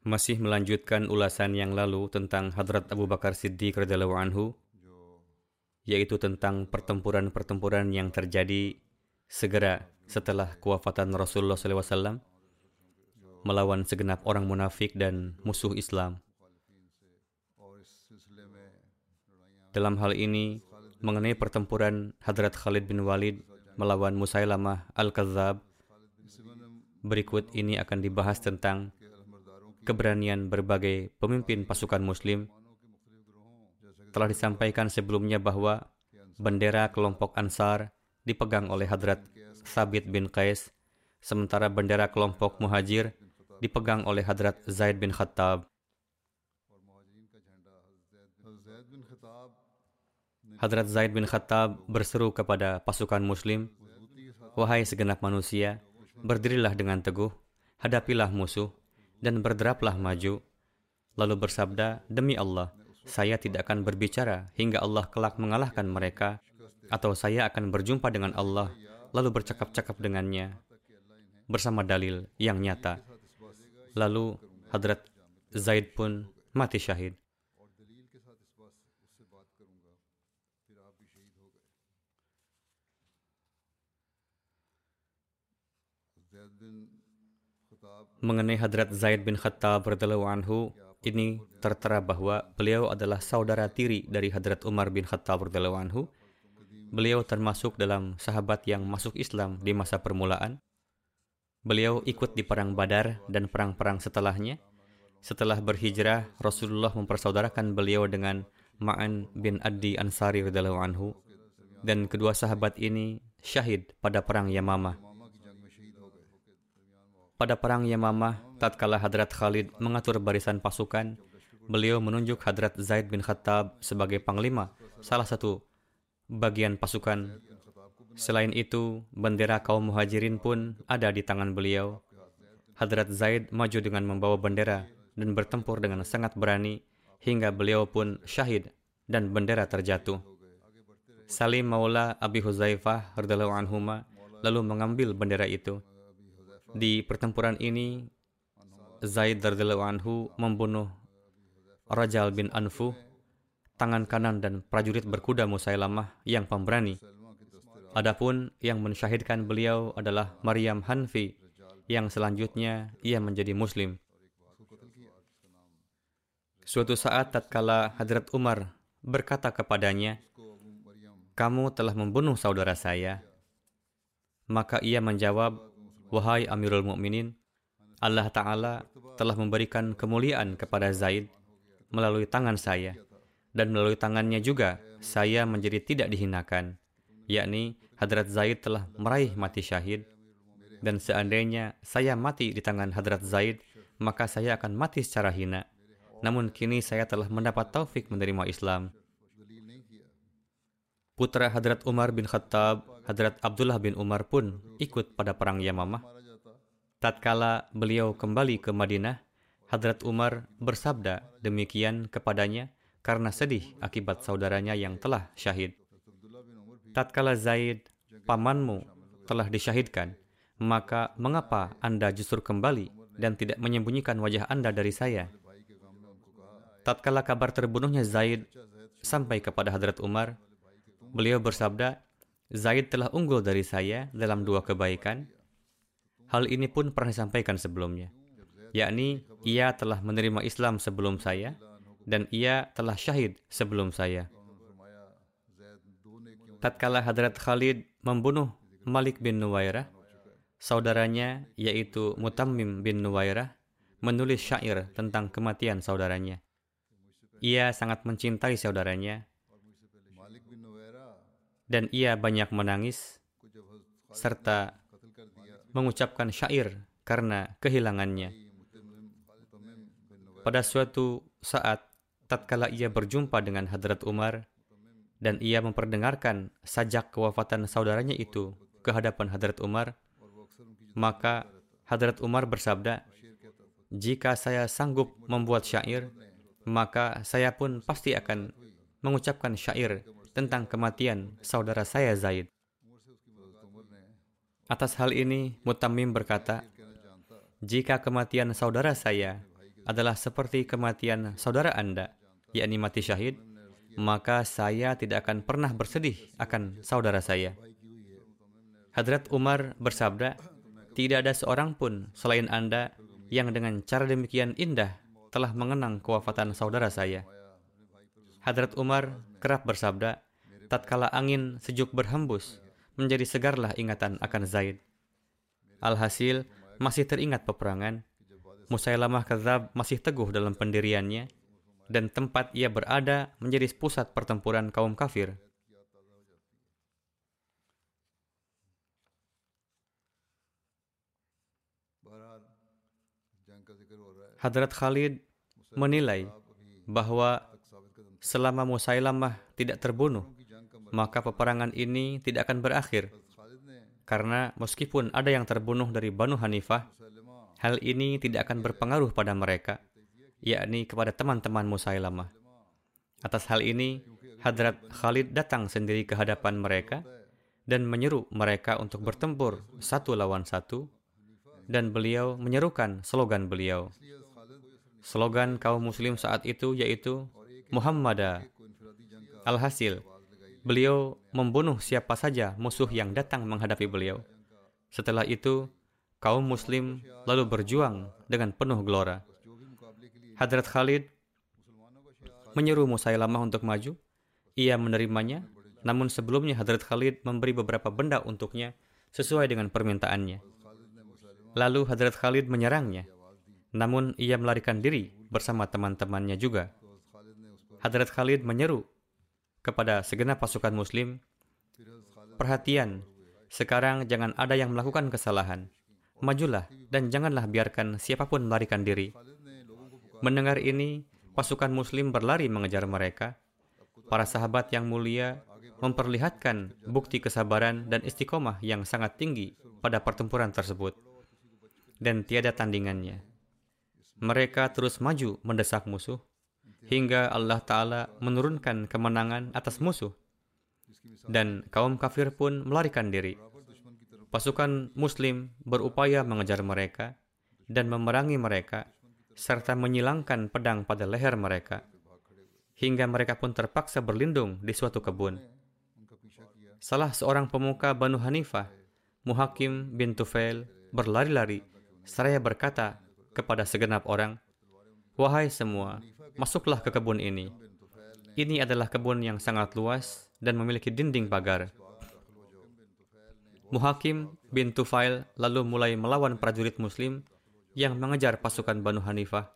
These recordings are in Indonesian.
Masih melanjutkan ulasan yang lalu tentang Hadrat Abu Bakar Siddiq radhiyallahu anhu, yaitu tentang pertempuran-pertempuran yang terjadi segera setelah kewafatan Rasulullah SAW melawan segenap orang munafik dan musuh Islam. Dalam hal ini, mengenai pertempuran Hadrat Khalid bin Walid melawan Musailamah Al-Kadzab, berikut ini akan dibahas tentang keberanian berbagai pemimpin pasukan muslim. Telah disampaikan sebelumnya bahwa bendera kelompok Ansar dipegang oleh Hadrat Sabit bin Qais, sementara bendera kelompok Muhajir dipegang oleh Hadrat Zaid bin Khattab. Hadrat Zaid bin Khattab berseru kepada pasukan muslim, Wahai segenap manusia, berdirilah dengan teguh, hadapilah musuh, dan berderaplah maju. Lalu bersabda, Demi Allah, saya tidak akan berbicara hingga Allah kelak mengalahkan mereka, atau saya akan berjumpa dengan Allah, lalu bercakap-cakap dengannya, bersama dalil yang nyata. Lalu Hadrat Zaid pun mati syahid. Mengenai Hadrat Zaid bin Khattab radhiyallahu anhu, ini tertera bahwa beliau adalah saudara tiri dari Hadrat Umar bin Khattab radhiyallahu anhu. Beliau termasuk dalam sahabat yang masuk Islam di masa permulaan. Beliau ikut di perang Badar dan perang-perang setelahnya. Setelah berhijrah, Rasulullah mempersaudarakan beliau dengan Ma'an bin Adi Ansari radhiyallahu anhu dan kedua sahabat ini syahid pada perang Yamamah. Pada perang Yamamah, tatkala Hadrat Khalid mengatur barisan pasukan, beliau menunjuk Hadrat Zaid bin Khattab sebagai panglima salah satu bagian pasukan. Selain itu, bendera kaum muhajirin pun ada di tangan beliau. Hadrat Zaid maju dengan membawa bendera dan bertempur dengan sangat berani hingga beliau pun syahid dan bendera terjatuh. Salim Maula Abi Huzaifah radhiyallahu anhuma lalu mengambil bendera itu. Di pertempuran ini, Zaid radhiyallahu anhu membunuh Rajal bin Anfu, tangan kanan dan prajurit berkuda Musailamah yang pemberani. Adapun yang mensyahidkan beliau adalah Maryam Hanfi, yang selanjutnya ia menjadi muslim. Suatu saat tatkala Hadrat Umar berkata kepadanya, "Kamu telah membunuh saudara saya." Maka ia menjawab, Wahai Amirul Mukminin, Allah Ta'ala telah memberikan kemuliaan kepada Zaid melalui tangan saya, dan melalui tangannya juga saya menjadi tidak dihinakan, yakni Hadrat Zaid telah meraih mati syahid, dan seandainya saya mati di tangan Hadrat Zaid, maka saya akan mati secara hina. Namun kini saya telah mendapat taufik menerima Islam. Putra Hadrat Umar bin Khattab, Hadrat Abdullah bin Umar pun ikut pada perang Yamamah. Tatkala beliau kembali ke Madinah, Hadrat Umar bersabda demikian kepadanya karena sedih akibat saudaranya yang telah syahid. Tatkala Zaid, pamanmu, telah disyahidkan, maka mengapa Anda justru kembali dan tidak menyembunyikan wajah Anda dari saya? Tatkala kabar terbunuhnya Zaid sampai kepada Hadrat Umar, beliau bersabda, Zaid telah unggul dari saya dalam dua kebaikan. Hal ini pun pernah disampaikan sebelumnya, yakni ia telah menerima Islam sebelum saya dan ia telah syahid sebelum saya. Tatkala Hadrat Khalid membunuh Malik bin Nuwairah, saudaranya yaitu Mutammim bin Nuwairah menulis syair tentang kematian saudaranya. Ia sangat mencintai saudaranya dan ia banyak menangis serta mengucapkan syair karena kehilangannya. Pada suatu saat, tatkala ia berjumpa dengan Hadrat Umar dan ia memperdengarkan sajak kewafatan saudaranya itu ke hadapan Hadrat Umar, maka Hadrat Umar bersabda, "Jika saya sanggup membuat syair, maka saya pun pasti akan mengucapkan syair tentang kematian saudara saya Zaid. Atas hal ini, Mutamim berkata, jika kematian saudara saya adalah seperti kematian saudara Anda, yakni mati syahid, maka saya tidak akan pernah bersedih akan saudara saya. Hadrat Umar bersabda, tidak ada seorang pun selain Anda yang dengan cara demikian indah telah mengenang kewafatan saudara saya. Hadrat Umar kerap bersabda, tatkala angin sejuk berhembus, menjadi segarlah ingatan akan Zaid. Alhasil, masih teringat peperangan, Musailamah Kadzab masih teguh dalam pendiriannya, dan tempat ia berada menjadi pusat pertempuran kaum kafir. Hadrat Khalid menilai bahwa selama Musailamah tidak terbunuh, maka peperangan ini tidak akan berakhir. Karena meskipun ada yang terbunuh dari Banu Hanifah, hal ini tidak akan berpengaruh pada mereka, yakni kepada teman-teman Musailamah. Atas hal ini, Hadrat Khalid datang sendiri ke hadapan mereka dan menyeru mereka untuk bertempur satu lawan satu, dan beliau menyerukan slogan beliau. Slogan kaum muslim saat itu yaitu Muhammadah. Alhasil, beliau membunuh siapa saja musuh yang datang menghadapi beliau. Setelah itu, kaum muslim lalu berjuang dengan penuh gelora. Hadrat Khalid menyuruh Musailamah untuk maju. Ia menerimanya, namun sebelumnya Hadrat Khalid memberi beberapa benda untuknya sesuai dengan permintaannya. Lalu Hadrat Khalid menyerangnya, namun ia melarikan diri bersama teman-temannya juga. Hadrat Khalid menyeru kepada segenap pasukan muslim, perhatian, sekarang jangan ada yang melakukan kesalahan. Majulah dan janganlah biarkan siapa pun melarikan diri. Mendengar ini, pasukan muslim berlari mengejar mereka. Para sahabat yang mulia memperlihatkan bukti kesabaran dan istiqomah yang sangat tinggi pada pertempuran tersebut. Dan tiada tandingannya. Mereka terus maju mendesak musuh hingga Allah Ta'ala menurunkan kemenangan atas musuh. Dan kaum kafir pun melarikan diri. Pasukan muslim berupaya mengejar mereka dan memerangi mereka, serta menyilangkan pedang pada leher mereka, hingga mereka pun terpaksa berlindung di suatu kebun. Salah seorang pemuka Banu Hanifah, Muhakim bin Tufail, berlari-lari, seraya berkata kepada segenap orang, Wahai semua, masuklah ke kebun ini. Ini adalah kebun yang sangat luas dan memiliki dinding pagar. Muhakim bin Tufail lalu mulai melawan prajurit muslim yang mengejar pasukan Banu Hanifah.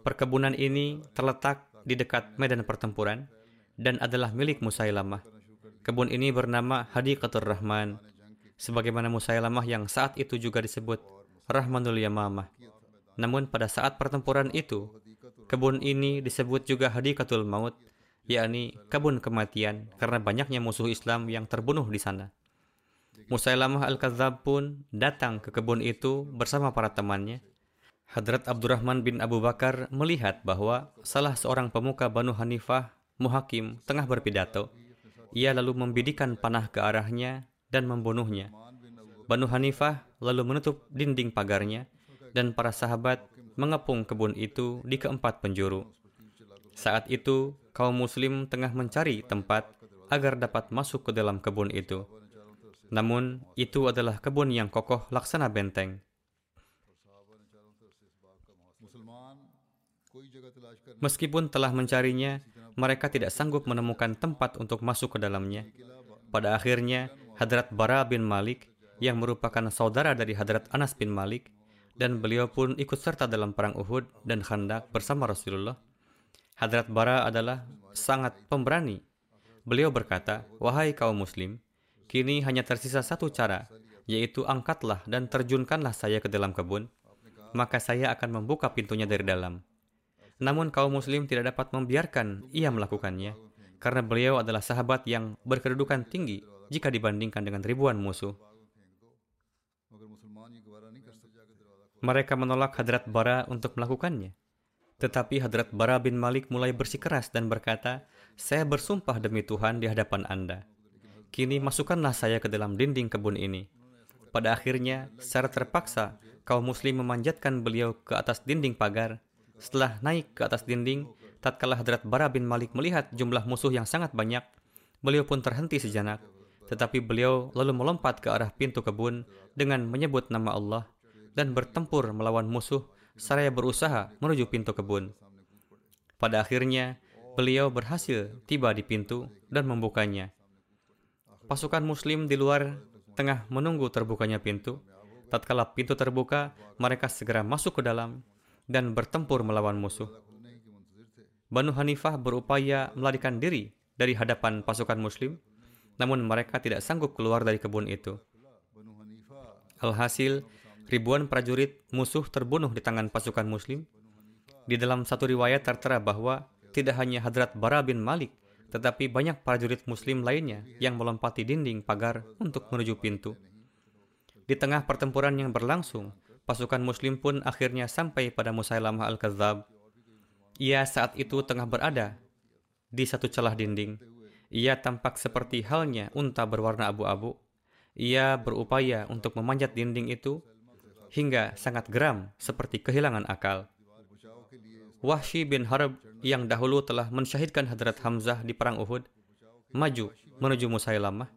Perkebunan ini terletak di dekat medan pertempuran dan adalah milik Musailamah. Kebun ini bernama Hadiqatul Rahman, sebagaimana Musailamah yang saat itu juga disebut Rahmanul Yamamah. Namun pada saat pertempuran itu, Kebun ini disebut juga Hadikatul Maut, yakni kebun kematian karena banyaknya musuh Islam yang terbunuh di sana. Musailamah Al-Kadzab pun datang ke kebun itu bersama para temannya. Hadrat Abdurrahman bin Abu Bakar melihat bahwa salah seorang pemuka Banu Hanifah, Muhakim, tengah berpidato. Ia lalu membidikan panah ke arahnya dan membunuhnya. Banu Hanifah lalu menutup dinding pagarnya dan para sahabat mengepung kebun itu di keempat penjuru. Saat itu, kaum muslim tengah mencari tempat agar dapat masuk ke dalam kebun itu. Namun, itu adalah kebun yang kokoh laksana benteng. Meskipun telah mencarinya, mereka tidak sanggup menemukan tempat untuk masuk ke dalamnya. Pada akhirnya, Hadrat Bara bin Malik, yang merupakan saudara dari Hadrat Anas bin Malik, dan beliau pun ikut serta dalam perang Uhud dan Khandak bersama Rasulullah. Hadrat Bara adalah sangat pemberani. Beliau berkata, Wahai kaum muslim, kini hanya tersisa satu cara, yaitu angkatlah dan terjunkanlah saya ke dalam kebun, maka saya akan membuka pintunya dari dalam. Namun kaum muslim tidak dapat membiarkan ia melakukannya, karena beliau adalah sahabat yang berkedudukan tinggi jika dibandingkan dengan ribuan musuh. Mereka menolak Hadrat Bara untuk melakukannya. Tetapi Hadrat Bara bin Malik mulai bersikeras dan berkata, Saya bersumpah demi Tuhan di hadapan Anda. Kini masukkanlah saya ke dalam dinding kebun ini. Pada akhirnya, secara terpaksa, kaum muslim memanjatkan beliau ke atas dinding pagar setelah naik ke atas dinding, tatkala Hadrat Bara bin Malik melihat jumlah musuh yang sangat banyak, beliau pun terhenti sejenak. Tetapi beliau lalu melompat ke arah pintu kebun dengan menyebut nama Allah dan bertempur melawan musuh seraya berusaha menuju pintu kebun. Pada akhirnya, beliau berhasil tiba di pintu dan membukanya. Pasukan muslim di luar tengah menunggu terbukanya pintu. Tatkala pintu terbuka, mereka segera masuk ke dalam dan bertempur melawan musuh. Banu Hanifah berupaya melarikan diri dari hadapan pasukan muslim, namun mereka tidak sanggup keluar dari kebun itu. Alhasil, ribuan prajurit musuh terbunuh di tangan pasukan muslim. Di dalam satu riwayat tertera bahwa tidak hanya Hadrat Bara bin Malik, tetapi banyak prajurit muslim lainnya yang melompati dinding pagar untuk menuju pintu. Di tengah pertempuran yang berlangsung, Pasukan muslim pun akhirnya sampai pada Musailamah Al-Kadzab. Ia saat itu tengah berada di satu celah dinding. Ia tampak seperti halnya unta berwarna abu-abu. Ia berupaya untuk memanjat dinding itu hingga sangat geram seperti kehilangan akal. Wahsy bin Harb yang dahulu telah mensyahidkan Hadrat Hamzah di perang Uhud maju menuju Musailamah.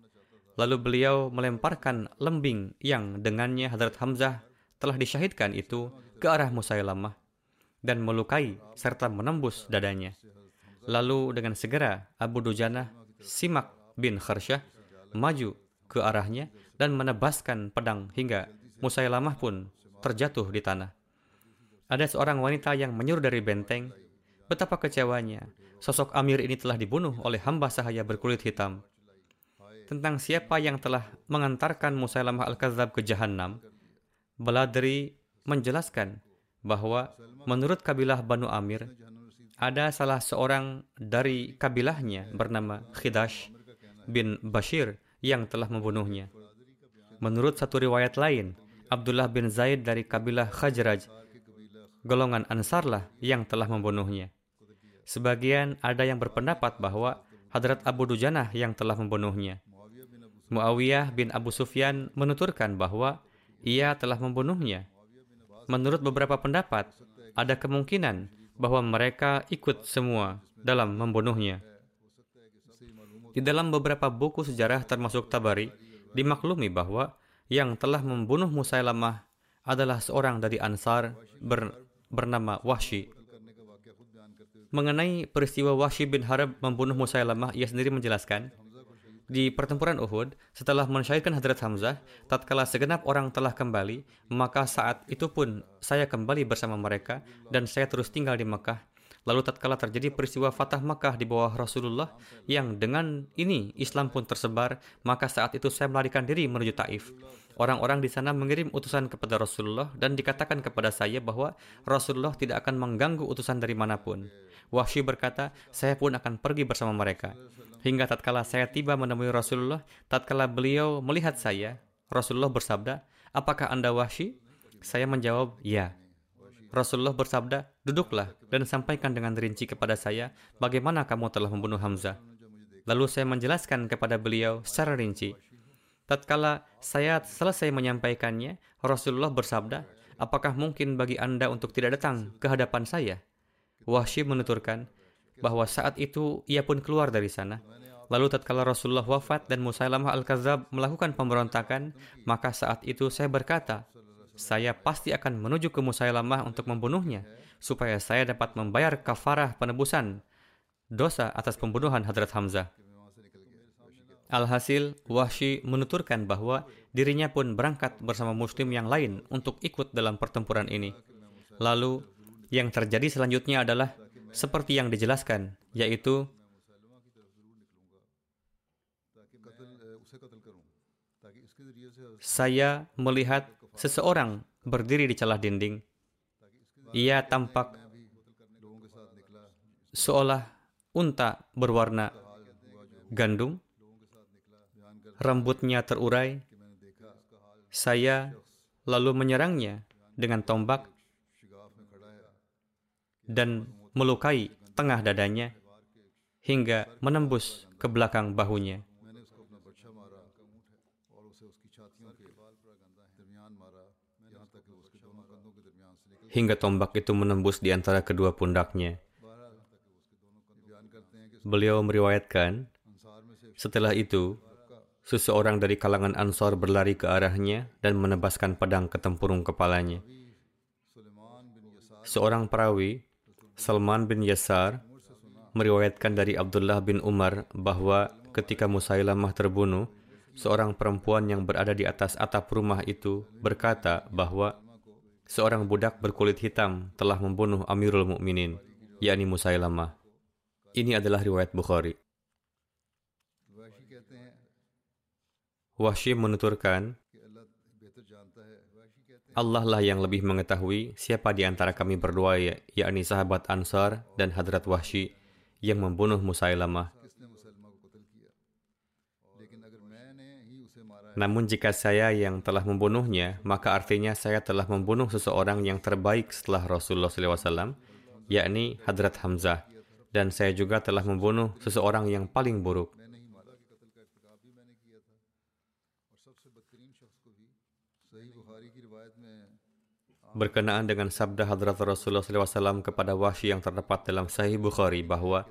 Lalu beliau melemparkan lembing yang dengannya Hadrat Hamzah telah disyahidkan itu ke arah Musailamah dan melukai serta menembus dadanya. Lalu dengan segera Abu Dujana Simak bin Kharsyah maju ke arahnya dan menebaskan pedang hingga Musailamah pun terjatuh di tanah. Ada seorang wanita yang menyuruh dari benteng, betapa kecewanya sosok Amir ini telah dibunuh oleh hamba sahaya berkulit hitam. Tentang siapa yang telah mengantarkan Musailamah Al-Kadzab ke Jahannam, Baladri menjelaskan bahwa menurut kabilah Banu Amir, ada salah seorang dari kabilahnya bernama Khidash bin Bashir yang telah membunuhnya. Menurut satu riwayat lain, Abdullah bin Zaid dari kabilah Khajraj, golongan Ansarlah yang telah membunuhnya. Sebagian ada yang berpendapat bahwa Hadrat Abu Dujanah yang telah membunuhnya. Muawiyah bin Abu Sufyan menuturkan bahwa ia telah membunuhnya. Menurut beberapa pendapat, ada kemungkinan bahwa mereka ikut semua dalam membunuhnya. Di dalam beberapa buku sejarah termasuk Tabari, dimaklumi bahwa yang telah membunuh Musailamah adalah seorang dari Ansar ber, bernama Wahsy. Mengenai peristiwa Wahsy bin Harb membunuh Musailamah, ia sendiri menjelaskan, di pertempuran Uhud, setelah mensyahidkan Hadrat Hamzah, tatkala segenap orang telah kembali, maka saat itu pun saya kembali bersama mereka dan saya terus tinggal di Mekah. Lalu tatkala terjadi peristiwa Fatah Mekah di bawah Rasulullah yang dengan ini Islam pun tersebar, maka saat itu saya melarikan diri menuju Taif. Orang-orang di sana mengirim utusan kepada Rasulullah dan dikatakan kepada saya bahwa Rasulullah tidak akan mengganggu utusan dari mana pun. Wahsy berkata, saya pun akan pergi bersama mereka. Hingga tatkala saya tiba menemui Rasulullah, tatkala beliau melihat saya, Rasulullah bersabda, apakah anda Wahsy? Saya menjawab, ya. Rasulullah bersabda, "Duduklah dan sampaikan dengan rinci kepada saya bagaimana kamu telah membunuh Hamzah." Lalu saya menjelaskan kepada beliau secara rinci. Tatkala saya selesai menyampaikannya, Rasulullah bersabda, "Apakah mungkin bagi Anda untuk tidak datang ke hadapan saya?" Wahsy menuturkan bahwa saat itu ia pun keluar dari sana. Lalu tatkala Rasulullah wafat dan Musailamah Al-Kadzab melakukan pemberontakan, maka saat itu saya berkata, saya pasti akan menuju ke Musailamah untuk membunuhnya, supaya saya dapat membayar kafarah penebusan dosa atas pembunuhan Hadrat Hamzah. Alhasil, Wahsy menuturkan bahwa dirinya pun berangkat bersama muslim yang lain untuk ikut dalam pertempuran ini. Lalu, yang terjadi selanjutnya adalah seperti yang dijelaskan, yaitu saya melihat seseorang berdiri di celah dinding. Ia tampak seolah unta berwarna gandum, rambutnya terurai. Saya lalu menyerangnya dengan tombak dan melukai tengah dadanya hingga menembus ke belakang bahunya. hingga tombak itu menembus di antara kedua pundaknya. Beliau meriwayatkan, setelah itu, seseorang dari kalangan Ansar berlari ke arahnya dan menebaskan pedang ke tempurung kepalanya. Seorang perawi, Salman bin Yasar, meriwayatkan dari Abdullah bin Umar bahwa ketika Musailamah terbunuh, seorang perempuan yang berada di atas atap rumah itu berkata bahwa seorang budak berkulit hitam telah membunuh Amirul Mukminin, yakni Musailamah. Ini adalah riwayat Bukhari. Wahsy menuturkan, Allah lah yang lebih mengetahui siapa di antara kami berdua, ya, yakni sahabat Ansar dan Hadrat Wahsy yang membunuh Musailamah. Namun jika saya yang telah membunuhnya, maka artinya saya telah membunuh seseorang yang terbaik setelah Rasulullah SAW, yakni Hadrat Hamzah. Dan saya juga telah membunuh seseorang yang paling buruk. Berkenaan dengan sabda Hadrat Rasulullah SAW kepada Wahsy yang terdapat dalam Sahih Bukhari bahwa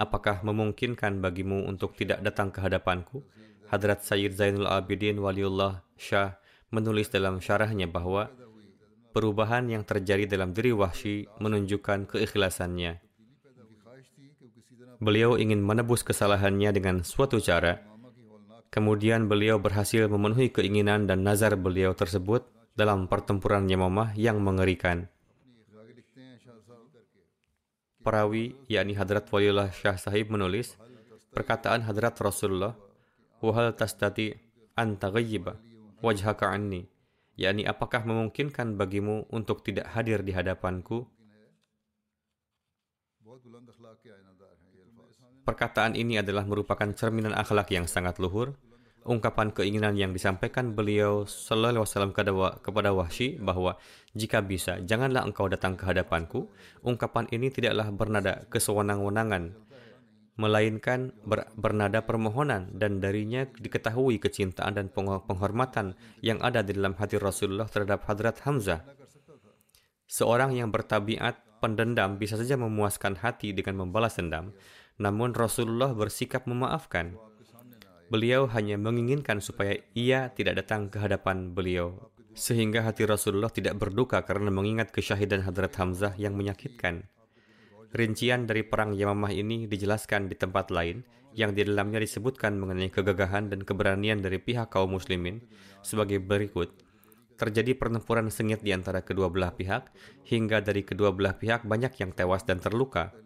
apakah memungkinkan bagimu untuk tidak datang ke hadapanku? Hadrat Sayyid Zainul Abidin Waliullah Shah menulis dalam syarahnya bahwa perubahan yang terjadi dalam diri Wahsy menunjukkan keikhlasannya. Beliau ingin menebus kesalahannya dengan suatu cara. Kemudian beliau berhasil memenuhi keinginan dan nazar beliau tersebut dalam pertempuran Yamamah yang mengerikan. Perawi, yakni Hadrat Waliullah Shah Sahib menulis, perkataan Hadrat Rasulullah wahal tastati an taghayyiba wajhaka anni yakni apakah memungkinkan bagimu untuk tidak hadir di hadapanku Perkataan ini adalah merupakan cerminan akhlak yang sangat luhur, ungkapan keinginan yang disampaikan beliau Sallallahu Wasallam kepada Wahsy bahwa jika bisa janganlah engkau datang ke hadapanku. Ungkapan ini tidaklah bernada kesewenang-wenangan, melainkan ber, bernada permohonan dan darinya diketahui kecintaan dan penghormatan yang ada di dalam hati Rasulullah terhadap Hadrat Hamzah. Seorang yang bertabiat pendendam bisa saja memuaskan hati dengan membalas dendam, namun Rasulullah bersikap memaafkan. Beliau hanya menginginkan supaya ia tidak datang ke hadapan beliau, sehingga hati Rasulullah tidak berduka karena mengingat kesyahidan Hadrat Hamzah yang menyakitkan. Rincian dari perang Yamamah ini dijelaskan di tempat lain yang di dalamnya disebutkan mengenai kegagahan dan keberanian dari pihak kaum muslimin sebagai berikut. Terjadi pertempuran sengit di antara kedua belah pihak, hingga dari kedua belah pihak banyak yang tewas dan terluka.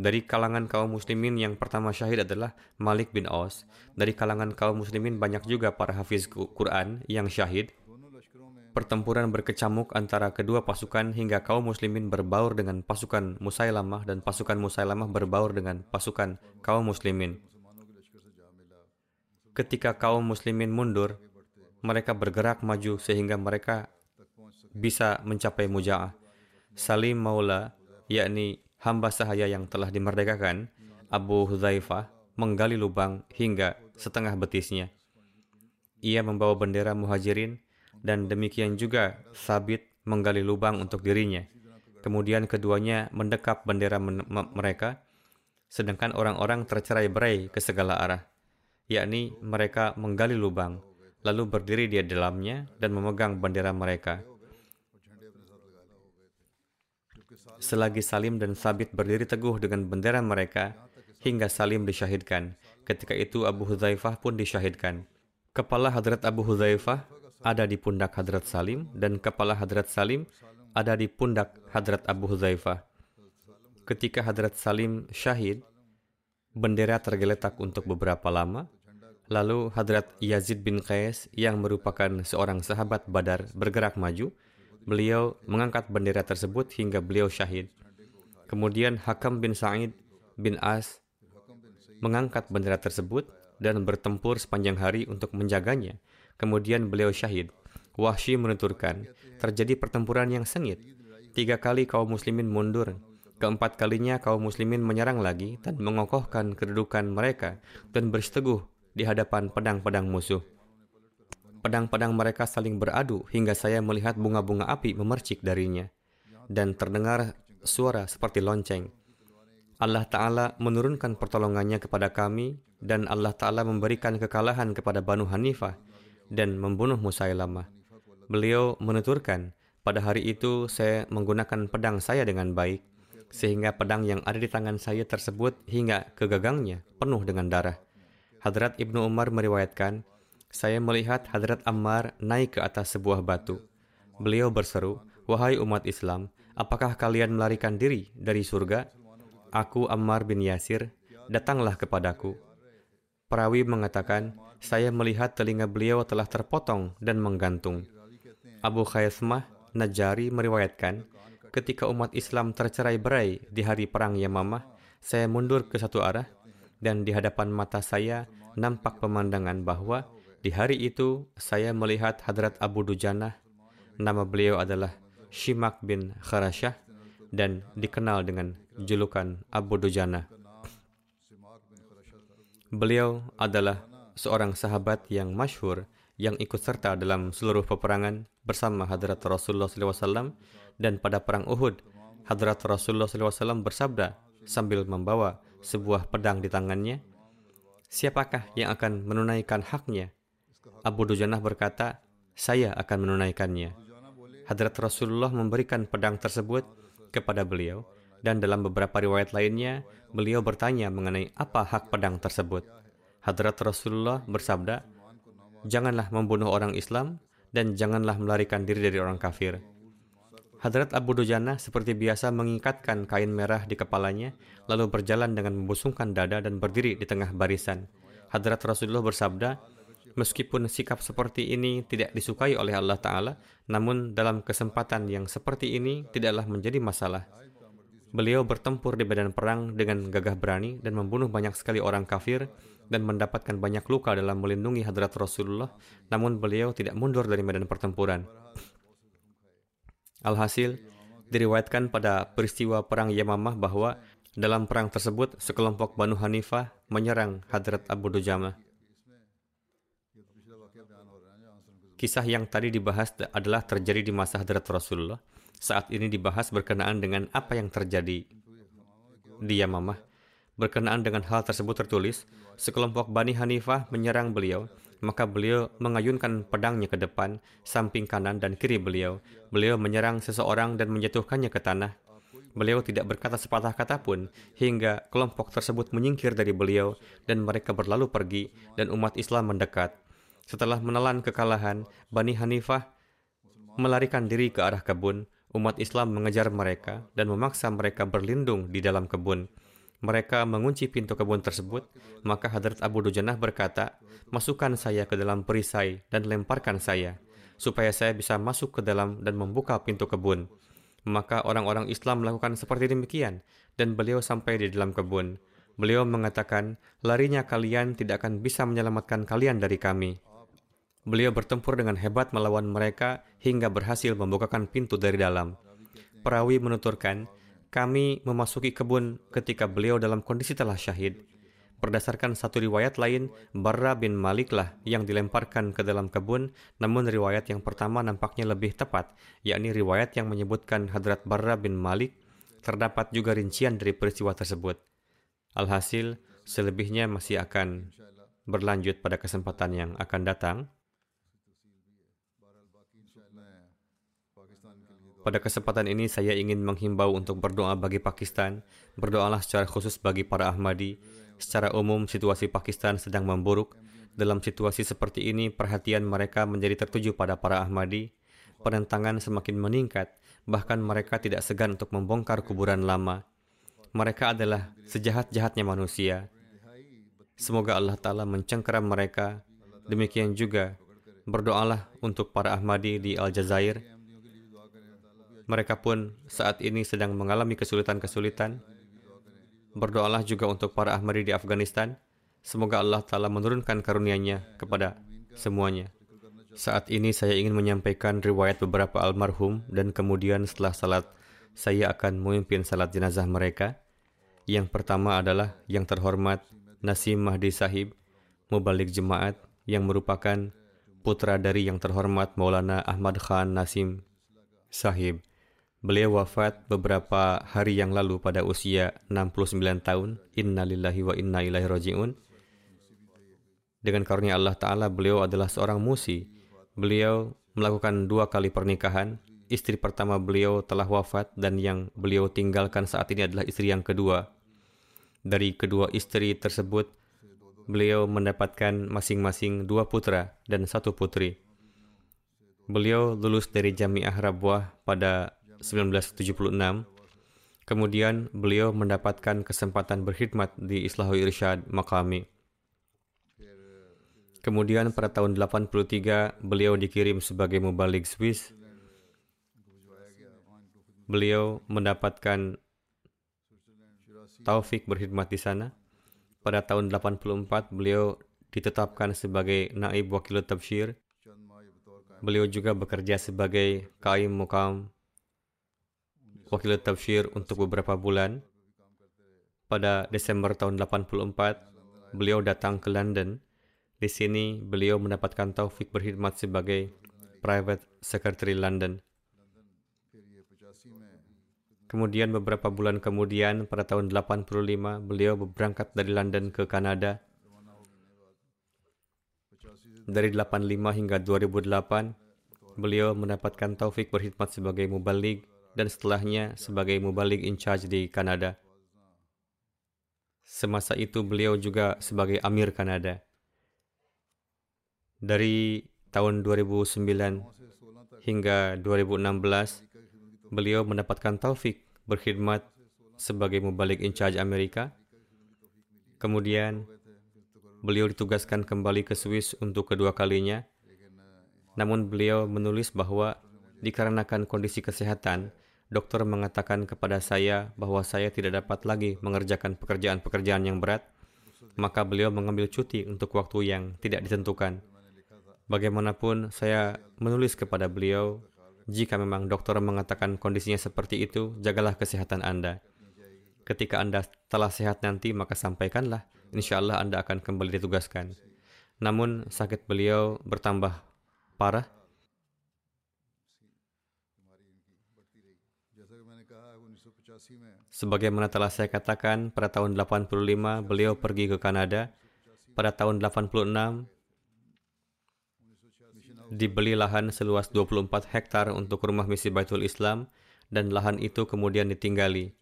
Dari kalangan kaum muslimin yang pertama syahid adalah Malik bin Aus. Dari kalangan kaum muslimin banyak juga para hafiz Quran yang syahid Pertempuran berkecamuk antara kedua pasukan hingga kaum muslimin berbaur dengan pasukan Musailamah dan pasukan Musailamah berbaur dengan pasukan kaum muslimin. Ketika kaum muslimin mundur, mereka bergerak maju sehingga mereka bisa mencapai muja'ah. Salim Maula, yakni hamba sahaya yang telah dimerdekakan, Abu Hudzaifah menggali lubang hingga setengah betisnya. Ia membawa bendera muhajirin dan demikian juga Sabit menggali lubang untuk dirinya. Kemudian keduanya mendekap bendera mereka, sedangkan orang-orang tercerai-berai ke segala arah, yakni mereka menggali lubang, lalu berdiri di dalamnya dan memegang bendera mereka. Selagi Salim dan Sabit berdiri teguh dengan bendera mereka, hingga Salim disyahidkan. Ketika itu Abu Hudzaifah pun disyahidkan. Kepala Hadrat Abu Hudzaifah ada di pundak Hadrat Salim dan kepala Hadrat Salim ada di pundak Hadrat Abu Hudzaifah. Ketika Hadrat Salim syahid, bendera tergeletak untuk beberapa lama, Lalu Hadrat Yazid bin Qais yang merupakan seorang sahabat Badar bergerak maju. Beliau mengangkat bendera tersebut hingga beliau syahid. Kemudian Hakam bin Sa'id bin As mengangkat bendera tersebut dan bertempur sepanjang hari untuk menjaganya. Kemudian beliau syahid. Wahsy menuturkan, terjadi pertempuran yang sengit. Tiga kali kaum muslimin mundur. Keempat kalinya kaum muslimin menyerang lagi dan mengokohkan kedudukan mereka dan berseteguh di hadapan pedang-pedang musuh. Pedang-pedang mereka saling beradu hingga saya melihat bunga-bunga api memercik darinya. Dan terdengar suara seperti lonceng. Allah Ta'ala menurunkan pertolongannya kepada kami dan Allah Ta'ala memberikan kekalahan kepada Banu Hanifah dan membunuh Musailamah. Beliau menuturkan, pada hari itu saya menggunakan pedang saya dengan baik, sehingga pedang yang ada di tangan saya tersebut hingga ke gagangnya penuh dengan darah. Hadrat Ibnu Umar meriwayatkan, saya melihat Hadrat Ammar naik ke atas sebuah batu. Beliau berseru, Wahai umat Islam, apakah kalian melarikan diri dari surga? Aku Ammar bin Yasir, datanglah kepadaku. Perawi mengatakan, saya melihat telinga beliau telah terpotong dan menggantung. Abu Khaismah Najari meriwayatkan, ketika umat Islam tercerai berai di hari perang Yamamah, saya mundur ke satu arah dan di hadapan mata saya nampak pemandangan bahwa di hari itu saya melihat Hadrat Abu Dujana, nama beliau adalah Shimak bin Kharashah dan dikenal dengan julukan Abu Dujana. Beliau adalah seorang sahabat yang masyhur yang ikut serta dalam seluruh peperangan bersama Hadrat Rasulullah SAW dan pada perang Uhud, Hadrat Rasulullah SAW bersabda sambil membawa sebuah pedang di tangannya, siapakah yang akan menunaikan haknya? Abu Dujanah berkata, saya akan menunaikannya. Hadrat Rasulullah memberikan pedang tersebut kepada beliau, dan dalam beberapa riwayat lainnya, beliau bertanya mengenai apa hak pedang tersebut. Hadrat Rasulullah bersabda, Janganlah membunuh orang Islam, dan janganlah melarikan diri dari orang kafir. Hadrat Abu Dujana seperti biasa mengikatkan kain merah di kepalanya, lalu berjalan dengan membusungkan dada dan berdiri di tengah barisan. Hadrat Rasulullah bersabda, Meskipun sikap seperti ini tidak disukai oleh Allah Ta'ala, namun dalam kesempatan yang seperti ini tidaklah menjadi masalah. Beliau bertempur di medan perang dengan gagah berani dan membunuh banyak sekali orang kafir dan mendapatkan banyak luka dalam melindungi hadrat Rasulullah, namun beliau tidak mundur dari medan pertempuran. Alhasil, diriwayatkan pada peristiwa Perang Yamamah bahwa dalam perang tersebut sekelompok Banu Hanifah menyerang Hadrat Abu Dujamah. Kisah yang tadi dibahas adalah terjadi di masa Hadrat Rasulullah. Saat ini dibahas berkenaan dengan apa yang terjadi di Yamamah. Berkenaan dengan hal tersebut tertulis, sekelompok Bani Hanifah menyerang beliau maka beliau mengayunkan pedangnya ke depan, samping kanan dan kiri beliau. Beliau menyerang seseorang dan menjatuhkannya ke tanah. Beliau tidak berkata sepatah kata pun, hingga kelompok tersebut menyingkir dari beliau, dan mereka berlalu pergi, dan umat Islam mendekat. Setelah menelan kekalahan, Bani Hanifah melarikan diri ke arah kebun. Umat Islam mengejar mereka dan memaksa mereka berlindung di dalam kebun. Mereka mengunci pintu kebun tersebut, maka Hadrat Abu Dujanah berkata, masukkan saya ke dalam perisai dan lemparkan saya, supaya saya bisa masuk ke dalam dan membuka pintu kebun. Maka orang-orang Islam melakukan seperti demikian, dan beliau sampai di dalam kebun. Beliau mengatakan, larinya kalian tidak akan bisa menyelamatkan kalian dari kami. Beliau bertempur dengan hebat melawan mereka hingga berhasil membukakan pintu dari dalam. Perawi menuturkan, kami memasuki kebun ketika beliau dalam kondisi telah syahid. Berdasarkan satu riwayat lain, Barra bin Malik lah yang dilemparkan ke dalam kebun, namun riwayat yang pertama nampaknya lebih tepat, yakni riwayat yang menyebutkan Hadrat Barra bin Malik. Terdapat juga rincian dari peristiwa tersebut. Alhasil, selebihnya masih akan berlanjut pada kesempatan yang akan datang. Pada kesempatan ini saya ingin menghimbau untuk berdoa bagi Pakistan. Berdoalah secara khusus bagi para Ahmadi. Secara umum situasi Pakistan sedang memburuk. Dalam situasi seperti ini perhatian mereka menjadi tertuju pada para Ahmadi. Penentangan semakin meningkat, bahkan mereka tidak segan untuk membongkar kuburan lama. Mereka adalah sejahat-jahatnya manusia. Semoga Allah Ta'ala mencengkeram mereka. Demikian juga, berdoalah untuk para Ahmadi di Aljazair mereka pun saat ini sedang mengalami kesulitan-kesulitan. Berdoalah juga untuk para Ahmadi di Afghanistan. Semoga Allah Ta'ala menurunkan karunia-Nya kepada semuanya. Saat ini saya ingin menyampaikan riwayat beberapa almarhum dan kemudian setelah salat, saya akan memimpin salat jenazah mereka. Yang pertama adalah yang terhormat Nasim Mahdi Sahib, Mubalik Jemaat, yang merupakan putra dari yang terhormat Maulana Ahmad Khan Nasim Sahib. Beliau wafat beberapa hari yang lalu pada usia 69 tahun. Innalillahi wa inna ilaihi raji'un. Dengan karunia Allah Ta'ala, beliau adalah seorang musi. Beliau melakukan dua kali pernikahan. Istri pertama beliau telah wafat dan yang beliau tinggalkan saat ini adalah istri yang kedua. Dari kedua istri tersebut, beliau mendapatkan masing-masing dua putra dan satu putri. Beliau lulus dari Jamiah Rabwah pada 1976. Kemudian beliau mendapatkan kesempatan berkhidmat di Islahul Irsyad Makami. Kemudian pada tahun 83 beliau dikirim sebagai mubalik Swiss. Beliau mendapatkan taufik berkhidmat di sana. Pada tahun 84 beliau ditetapkan sebagai naib wakil tabshir. Beliau juga bekerja sebagai kaim mukam wakil tafsir untuk beberapa bulan. Pada Desember tahun 84, beliau datang ke London. Di sini, beliau mendapatkan taufik berkhidmat sebagai Private Secretary London. Kemudian beberapa bulan kemudian, pada tahun 85, beliau berangkat dari London ke Kanada. Dari 85 hingga 2008, beliau mendapatkan taufik berkhidmat sebagai mubalik dan setelahnya sebagai mubalik in charge di Kanada. Semasa itu beliau juga sebagai Amir Kanada. Dari tahun 2009 hingga 2016, beliau mendapatkan taufik berkhidmat sebagai mubalik in charge Amerika. Kemudian, beliau ditugaskan kembali ke Swiss untuk kedua kalinya. Namun beliau menulis bahwa dikarenakan kondisi kesehatan, dokter mengatakan kepada saya bahwa saya tidak dapat lagi mengerjakan pekerjaan-pekerjaan yang berat, maka beliau mengambil cuti untuk waktu yang tidak ditentukan. Bagaimanapun, saya menulis kepada beliau, jika memang dokter mengatakan kondisinya seperti itu, jagalah kesehatan Anda. Ketika Anda telah sehat nanti, maka sampaikanlah. Insya Allah Anda akan kembali ditugaskan. Namun, sakit beliau bertambah parah Sebagaimana telah saya katakan, pada tahun 85 beliau pergi ke Kanada. Pada tahun 86 dibeli lahan seluas 24 hektar untuk rumah misi Baitul Islam dan lahan itu kemudian ditinggali.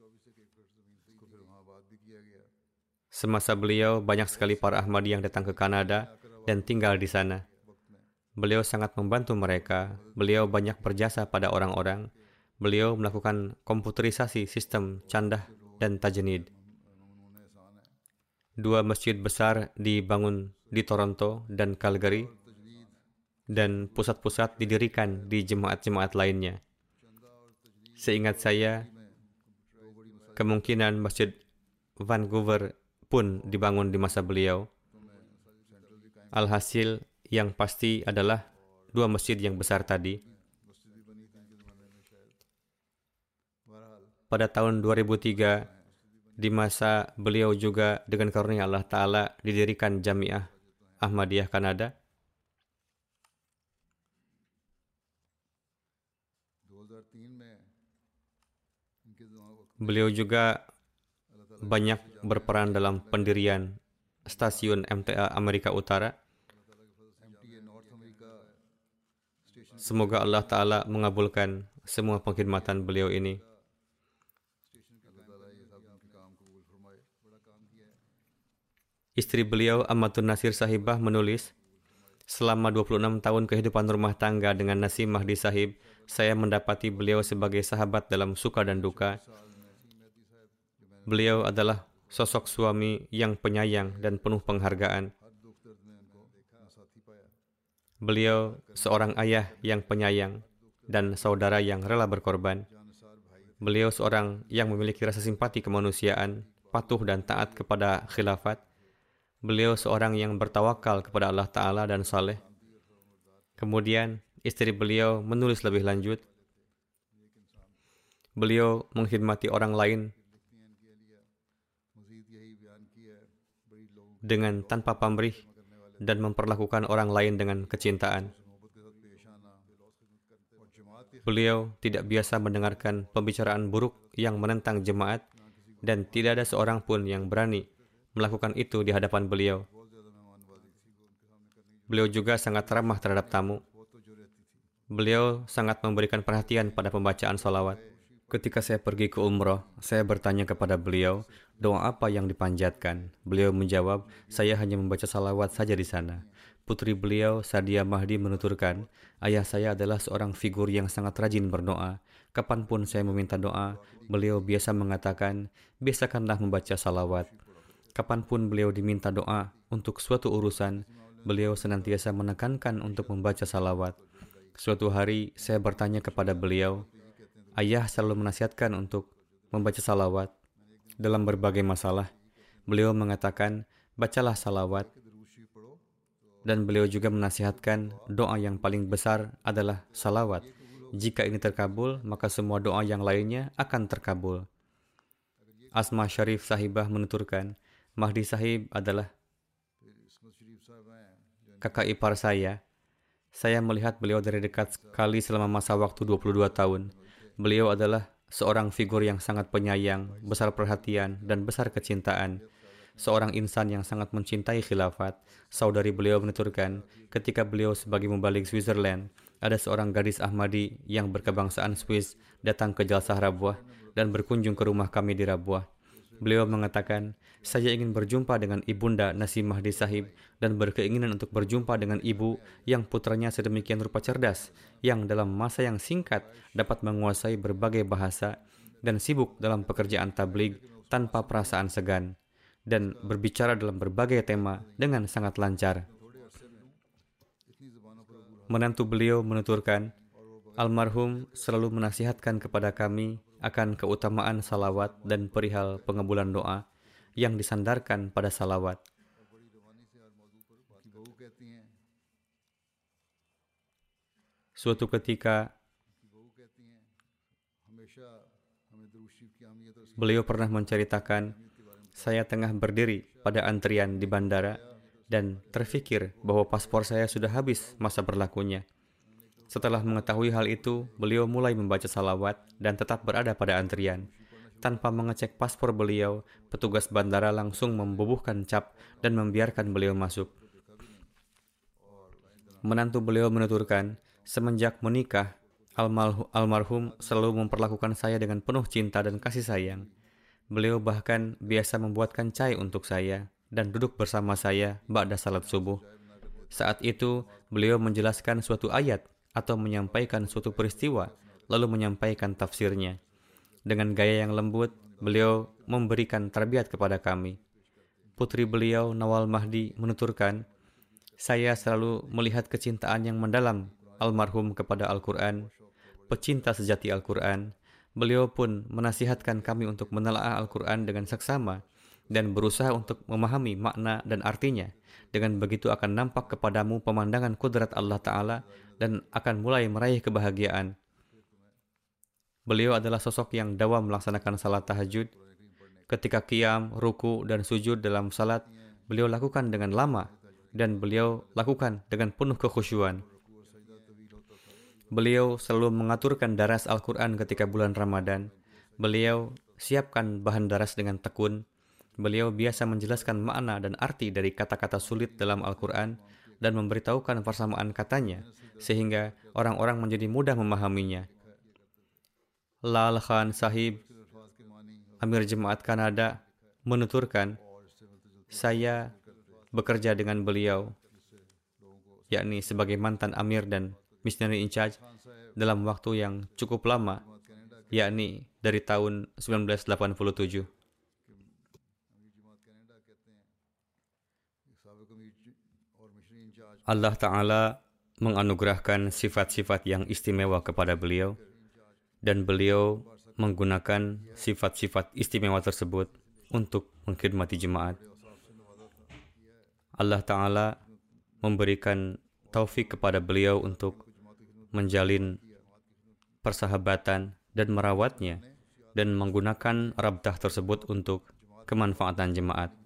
Semasa beliau, banyak sekali para Ahmadi yang datang ke Kanada dan tinggal di sana. Beliau sangat membantu mereka. Beliau banyak berjasa pada orang-orang beliau melakukan komputerisasi sistem candah dan tajnid. Dua masjid besar dibangun di Toronto dan Calgary dan pusat-pusat didirikan di jemaat-jemaat lainnya. Seingat saya, kemungkinan Masjid Vancouver pun dibangun di masa beliau. Alhasil, yang pasti adalah dua masjid yang besar tadi pada tahun 2003 di masa beliau juga dengan karunia Allah Ta'ala didirikan Jamiah Ahmadiyah Kanada. Beliau juga banyak berperan dalam pendirian stasiun MTA Amerika Utara. Semoga Allah Ta'ala mengabulkan semua pengkhidmatan beliau ini. Istri beliau, Amatun Nasir Sahibah menulis, Selama 26 tahun kehidupan rumah tangga dengan Nasim Mahdi Sahib, saya mendapati beliau sebagai sahabat dalam suka dan duka. Beliau adalah sosok suami yang penyayang dan penuh penghargaan. Beliau seorang ayah yang penyayang dan saudara yang rela berkorban. Beliau seorang yang memiliki rasa simpati kemanusiaan, patuh dan taat kepada khilafat. Beliau seorang yang bertawakal kepada Allah Ta'ala dan saleh. Kemudian, istri beliau menulis lebih lanjut. Beliau menghormati orang lain dengan tanpa pamrih dan memperlakukan orang lain dengan kecintaan. Beliau tidak biasa mendengarkan pembicaraan buruk yang menentang jemaat dan tidak ada seorang pun yang berani melakukan itu di hadapan beliau. Beliau juga sangat ramah terhadap tamu. Beliau sangat memberikan perhatian pada pembacaan salawat. Ketika saya pergi ke umroh, saya bertanya kepada beliau, doa apa yang dipanjatkan? Beliau menjawab, saya hanya membaca salawat saja di sana. Putri beliau, Sadia Mahdi menuturkan, ayah saya adalah seorang figur yang sangat rajin berdoa. Kapan pun saya meminta doa, beliau biasa mengatakan, biasakanlah membaca salawat. Kapan pun beliau diminta doa untuk suatu urusan, beliau senantiasa menekankan untuk membaca salawat. Suatu hari saya bertanya kepada beliau, ayah selalu menasihatkan untuk membaca salawat dalam berbagai masalah. Beliau mengatakan, bacalah salawat. Dan beliau juga menasihatkan doa yang paling besar adalah salawat. Jika ini terkabul, maka semua doa yang lainnya akan terkabul. Asma Syarif Sahibah menuturkan, Mahdi Sahib adalah kakak ipar saya. Saya melihat beliau dari dekat sekali selama masa waktu 22 tahun. Beliau adalah seorang figur yang sangat penyayang, besar perhatian, dan besar kecintaan. Seorang insan yang sangat mencintai khilafat, saudari beliau menuturkan, ketika beliau sebagai membalik Switzerland, ada seorang gadis Ahmadi yang berkebangsaan Swiss datang ke Jalsah Rabuah dan berkunjung ke rumah kami di Rabuah. Beliau mengatakan, saya ingin berjumpa dengan ibunda Nasim Mahdi Sahib dan berkeinginan untuk berjumpa dengan ibu yang putranya sedemikian rupa cerdas, yang dalam masa yang singkat dapat menguasai berbagai bahasa dan sibuk dalam pekerjaan tablig tanpa perasaan segan dan berbicara dalam berbagai tema dengan sangat lancar. Menantu beliau menuturkan, almarhum selalu menasihatkan kepada kami akan keutamaan salawat dan perihal pengebulan doa yang disandarkan pada salawat. Suatu ketika, beliau pernah menceritakan, saya tengah berdiri pada antrian di bandara dan terfikir bahwa paspor saya sudah habis masa berlakunya. Setelah mengetahui hal itu, beliau mulai membaca salawat dan tetap berada pada antrian. Tanpa mengecek paspor beliau, petugas bandara langsung membubuhkan cap dan membiarkan beliau masuk. Menantu beliau menuturkan, semenjak menikah, almarhum, selalu memperlakukan saya dengan penuh cinta dan kasih sayang. Beliau bahkan biasa membuatkan cai untuk saya dan duduk bersama saya ba'da salat subuh. Saat itu, beliau menjelaskan suatu ayat atau menyampaikan suatu peristiwa, lalu menyampaikan tafsirnya. Dengan gaya yang lembut, beliau memberikan terbiat kepada kami. Putri beliau, Nawal Mahdi, menuturkan, saya selalu melihat kecintaan yang mendalam almarhum kepada Al-Quran, pecinta sejati Al-Quran. Beliau pun menasihatkan kami untuk menelaah Al-Quran dengan seksama dan berusaha untuk memahami makna dan artinya. Dengan begitu akan nampak kepadamu pemandangan kudrat Allah Ta'ala dan akan mulai meraih kebahagiaan. beliau adalah sosok yang dawam melaksanakan salat tahajud. Ketika kiam, ruku, dan sujud dalam salat, beliau lakukan dengan lama dan beliau lakukan dengan penuh kekhusyuan. Beliau selalu mengaturkan daras Al-Quran ketika bulan Ramadan. Beliau siapkan bahan daras dengan tekun. Beliau biasa menjelaskan makna dan arti dari kata-kata sulit dalam Al-Quran dan memberitahukan persamaan katanya, sehingga orang-orang menjadi mudah memahaminya. Lal Khan Sahib, Amir Jemaat Kanada, menuturkan, saya bekerja dengan beliau, yakni sebagai mantan Amir dan missionary in charge dalam waktu yang cukup lama, yakni dari tahun 1987. Allah Ta'ala menganugerahkan sifat-sifat yang istimewa kepada beliau dan beliau menggunakan sifat-sifat istimewa tersebut untuk mengkhidmati jemaat. Allah Ta'ala memberikan taufik kepada beliau untuk menjalin persahabatan dan merawatnya dan menggunakan rabtah tersebut untuk kemanfaatan jemaat.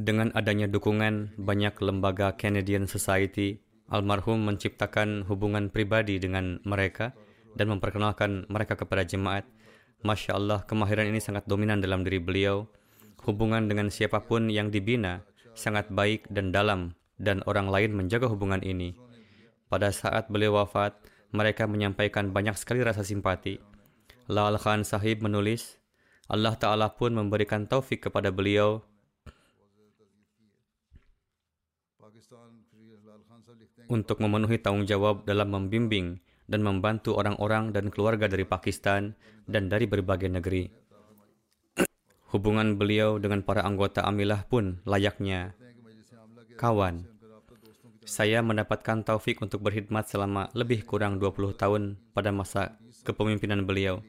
Dengan adanya dukungan banyak lembaga Canadian Society, almarhum menciptakan hubungan pribadi dengan mereka dan memperkenalkan mereka kepada jemaat. Masya Allah, kemahiran ini sangat dominan dalam diri beliau. Hubungan dengan siapa pun yang dibina sangat baik dan dalam, dan orang lain menjaga hubungan ini. Pada saat beliau wafat, mereka menyampaikan banyak sekali rasa simpati. Lal Khan Sahib menulis, Allah Ta'ala pun memberikan taufik kepada beliau untuk memenuhi tanggung jawab dalam membimbing dan membantu orang-orang dan keluarga dari Pakistan dan dari berbagai negeri. Hubungan beliau dengan para anggota Amilah pun layaknya kawan saya mendapatkan taufik untuk berkhidmat selama lebih kurang 20 tahun pada masa kepemimpinan beliau.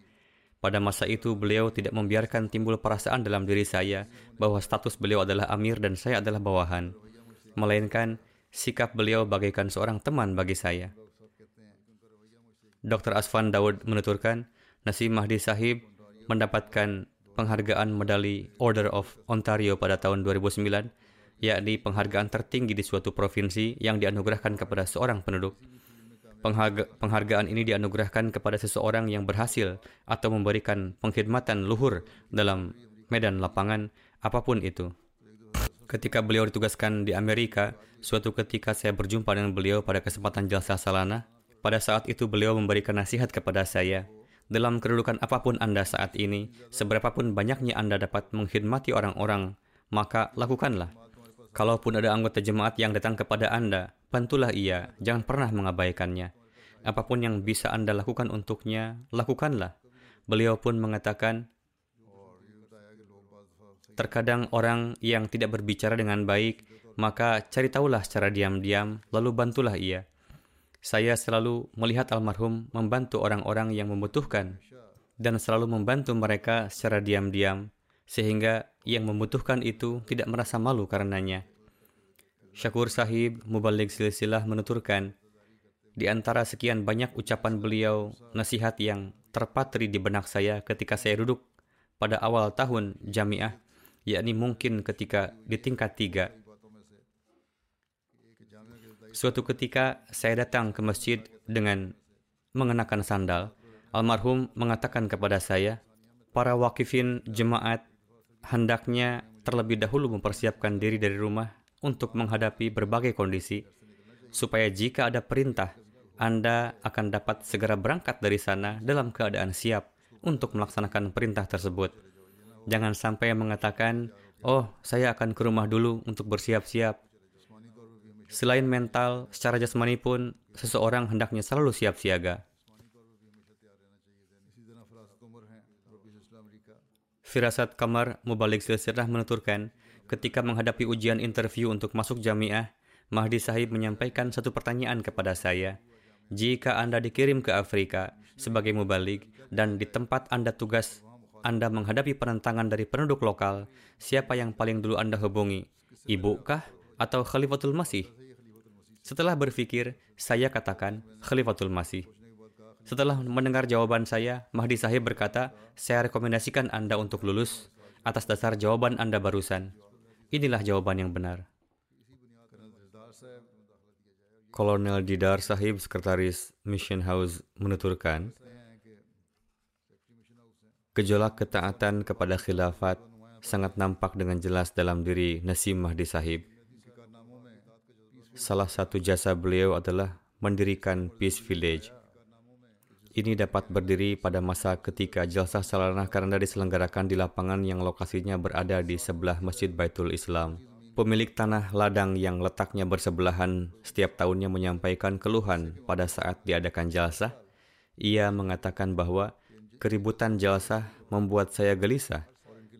Pada masa itu, beliau tidak membiarkan timbul perasaan dalam diri saya bahwa status beliau adalah amir dan saya adalah bawahan. Melainkan, sikap beliau bagaikan seorang teman bagi saya. Dr. Asfan Daud menuturkan, Nasi Mahdi Sahib mendapatkan penghargaan medali Order of Ontario pada tahun 2009 yakni penghargaan tertinggi di suatu provinsi yang dianugerahkan kepada seorang penduduk. Pengharga, penghargaan ini dianugerahkan kepada seseorang yang berhasil atau memberikan pengkhidmatan luhur dalam medan lapangan apa pun itu. Ketika beliau ditugaskan di Amerika, suatu ketika saya berjumpa dengan beliau pada kesempatan jalsa salana. Pada saat itu beliau memberikan nasihat kepada saya, dalam kedudukan apa pun Anda saat ini, seberapapun banyaknya Anda dapat mengkhidmati orang-orang, maka lakukanlah. Kalaupun ada anggota jemaat yang datang kepada Anda, bantulah ia, jangan pernah mengabaikannya. Apa pun yang bisa Anda lakukan untuknya, lakukanlah. Beliau pun mengatakan, terkadang orang yang tidak berbicara dengan baik, maka cari tahulah secara diam-diam, lalu bantulah ia. Saya selalu melihat almarhum membantu orang-orang yang membutuhkan dan selalu membantu mereka secara diam-diam sehingga yang membutuhkan itu tidak merasa malu karenanya. Syakur Sahib Mubalik Silsilah menuturkan, di antara sekian banyak ucapan beliau, nasihat yang terpatri di benak saya ketika saya duduk pada awal tahun jamiah, yakni mungkin ketika di tingkat tiga. Suatu ketika saya datang ke masjid dengan mengenakan sandal. Almarhum mengatakan kepada saya, para wakifin jemaat hendaknya terlebih dahulu mempersiapkan diri dari rumah untuk menghadapi berbagai kondisi, supaya jika ada perintah, Anda akan dapat segera berangkat dari sana dalam keadaan siap untuk melaksanakan perintah tersebut. Jangan sampai mengatakan, "Oh, saya akan ke rumah dulu untuk bersiap-siap." Selain mental, secara jasmani pun seseorang hendaknya selalu siap siaga. Firasat Kamar Mubalik Silsilah menuturkan, ketika menghadapi ujian interview untuk masuk jamiah, Mahdi Sahib menyampaikan satu pertanyaan kepada saya. Jika Anda dikirim ke Afrika sebagai mubalik dan di tempat Anda tugas, Anda menghadapi penentangan dari penduduk lokal, siapa yang paling dulu Anda hubungi? Ibu kah atau Khalifatul Masih? Setelah berpikir, saya katakan Khalifatul Masih. Setelah mendengar jawaban saya, Mahdi Sahib berkata, saya rekomendasikan Anda untuk lulus atas dasar jawaban Anda barusan. Inilah jawaban yang benar. Kolonel Didar Sahib, Sekretaris Mission House, menuturkan, gejolak ketaatan kepada khilafat sangat nampak dengan jelas dalam diri Nasim Mahdi Sahib. Salah satu jasa beliau adalah mendirikan Peace Village. Ini dapat berdiri pada masa ketika jalsah salanah karena diselenggarakan di lapangan yang lokasinya berada di sebelah Masjid Baitul Islam. Pemilik tanah ladang yang letaknya bersebelahan setiap tahunnya menyampaikan keluhan pada saat diadakan jalsah. Ia mengatakan bahwa keributan jalsah membuat saya gelisah.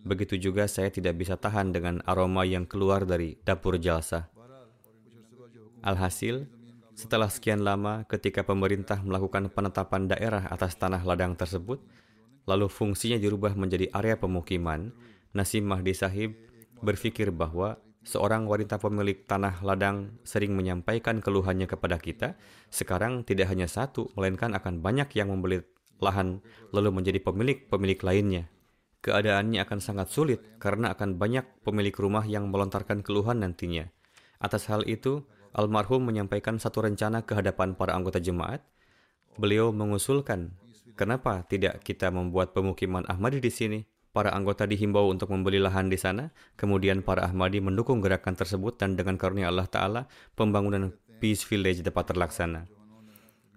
Begitu juga saya tidak bisa tahan dengan aroma yang keluar dari dapur jalsah. Alhasil, setelah sekian lama ketika pemerintah melakukan penetapan daerah atas tanah ladang tersebut, lalu fungsinya dirubah menjadi area pemukiman, Nasim Mahdi Sahib berpikir bahwa seorang wanita pemilik tanah ladang sering menyampaikan keluhannya kepada kita, sekarang tidak hanya satu, melainkan akan banyak yang membeli lahan lalu menjadi pemilik-pemilik lainnya. Keadaannya akan sangat sulit karena akan banyak pemilik rumah yang melontarkan keluhan nantinya. Atas hal itu, almarhum menyampaikan satu rencana ke hadapan para anggota jemaat. Beliau mengusulkan, kenapa tidak kita membuat pemukiman Ahmadi di sini? Para anggota dihimbau untuk membeli lahan di sana, kemudian para Ahmadi mendukung gerakan tersebut dan dengan karunia Allah Ta'ala, pembangunan Peace Village dapat terlaksana.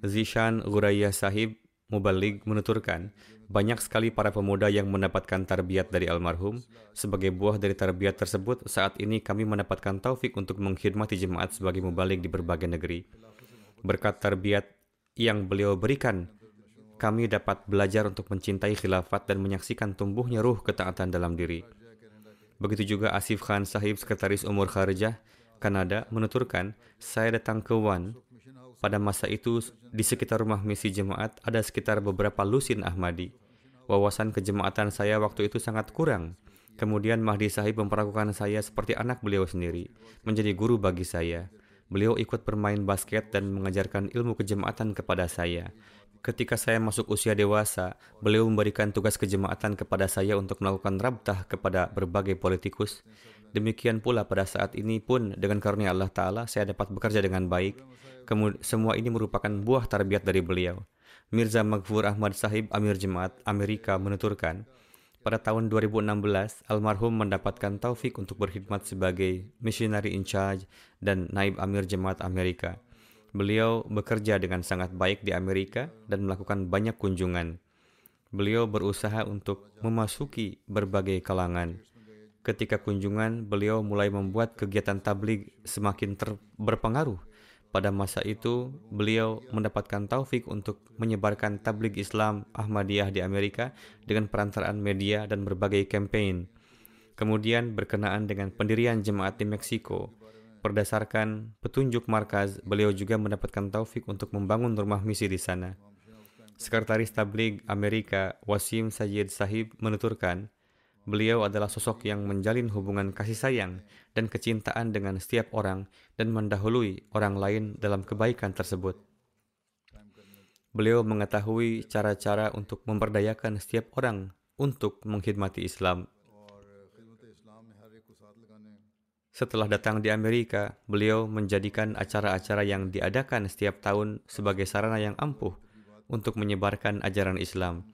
Zishan Guraya Sahib Mubalik menuturkan, banyak sekali para pemuda yang mendapatkan tarbiyat dari almarhum. Sebagai buah dari tarbiyat tersebut, saat ini kami mendapatkan taufik untuk mengkhidmati jemaat sebagai mubalik di berbagai negeri. Berkat tarbiyat yang beliau berikan, kami dapat belajar untuk mencintai khilafat dan menyaksikan tumbuhnya ruh ketaatan dalam diri. Begitu juga Asif Khan Sahib, Sekretaris Umur Kharjah, Kanada, menuturkan, saya datang ke Wan pada masa itu, di sekitar rumah misi jemaat ada sekitar beberapa lusin Ahmadi. Wawasan kejemaatan saya waktu itu sangat kurang. Kemudian Mahdi Sahib memperlakukan saya seperti anak beliau sendiri, menjadi guru bagi saya. Beliau ikut bermain basket dan mengajarkan ilmu kejemaatan kepada saya. Ketika saya masuk usia dewasa, beliau memberikan tugas kejemaatan kepada saya untuk melakukan rabtah kepada berbagai politikus. Demikian pula pada saat ini pun dengan karunia Allah Ta'ala saya dapat bekerja dengan baik. Kemud semua ini merupakan buah tarbiyat dari beliau. Mirza Maghfur Ahmad Sahib Amir Jemaat Amerika menuturkan, pada tahun 2016, almarhum mendapatkan taufik untuk berkhidmat sebagai missionary in charge dan naib Amir Jemaat Amerika. Beliau bekerja dengan sangat baik di Amerika dan melakukan banyak kunjungan. Beliau berusaha untuk memasuki berbagai kalangan. Ketika kunjungan, beliau mulai membuat kegiatan tabligh semakin berpengaruh pada masa itu, beliau mendapatkan taufik untuk menyebarkan tabligh Islam Ahmadiyah di Amerika dengan perantaraan media dan berbagai kampanye. Kemudian berkenaan dengan pendirian jemaat di Meksiko, berdasarkan petunjuk markaz, beliau juga mendapatkan taufik untuk membangun rumah misi di sana. Sekretaris Tabligh Amerika Wasim Sajid Sahib menuturkan, Beliau adalah sosok yang menjalin hubungan kasih sayang dan kecintaan dengan setiap orang dan mendahului orang lain dalam kebaikan tersebut. Beliau mengetahui cara-cara untuk memperdayakan setiap orang untuk mengkhidmati Islam. Setelah datang di Amerika, beliau menjadikan acara-acara yang diadakan setiap tahun sebagai sarana yang ampuh untuk menyebarkan ajaran Islam.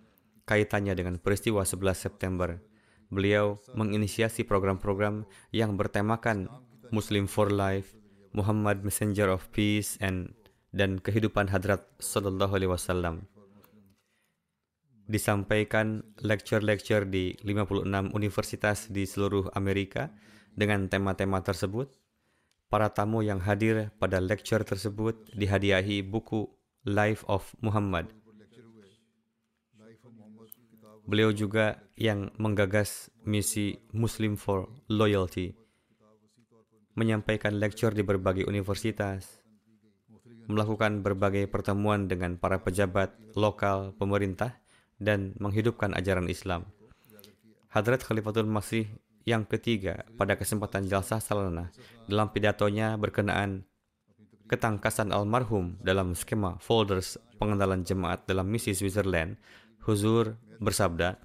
Kaitannya dengan peristiwa 11 September beliau menginisiasi program-program yang bertemakan Muslim for Life, Muhammad Messenger of Peace and dan kehidupan Hadrat Sallallahu Alaihi Wasallam. Disampaikan lecture-lecture di 56 universitas di seluruh Amerika dengan tema-tema tersebut. Para tamu yang hadir pada lecture tersebut dihadiahi buku Life of Muhammad Beliau juga yang menggagas misi Muslim for Loyalty, menyampaikan lecture di berbagai universitas, melakukan berbagai pertemuan dengan para pejabat lokal pemerintah, dan menghidupkan ajaran Islam. Hadrat Khalifatul Masih yang ketiga pada kesempatan jalsah salana dalam pidatonya berkenaan ketangkasan almarhum dalam skema folders pengenalan jemaat dalam misi Switzerland, Huzur bersabda,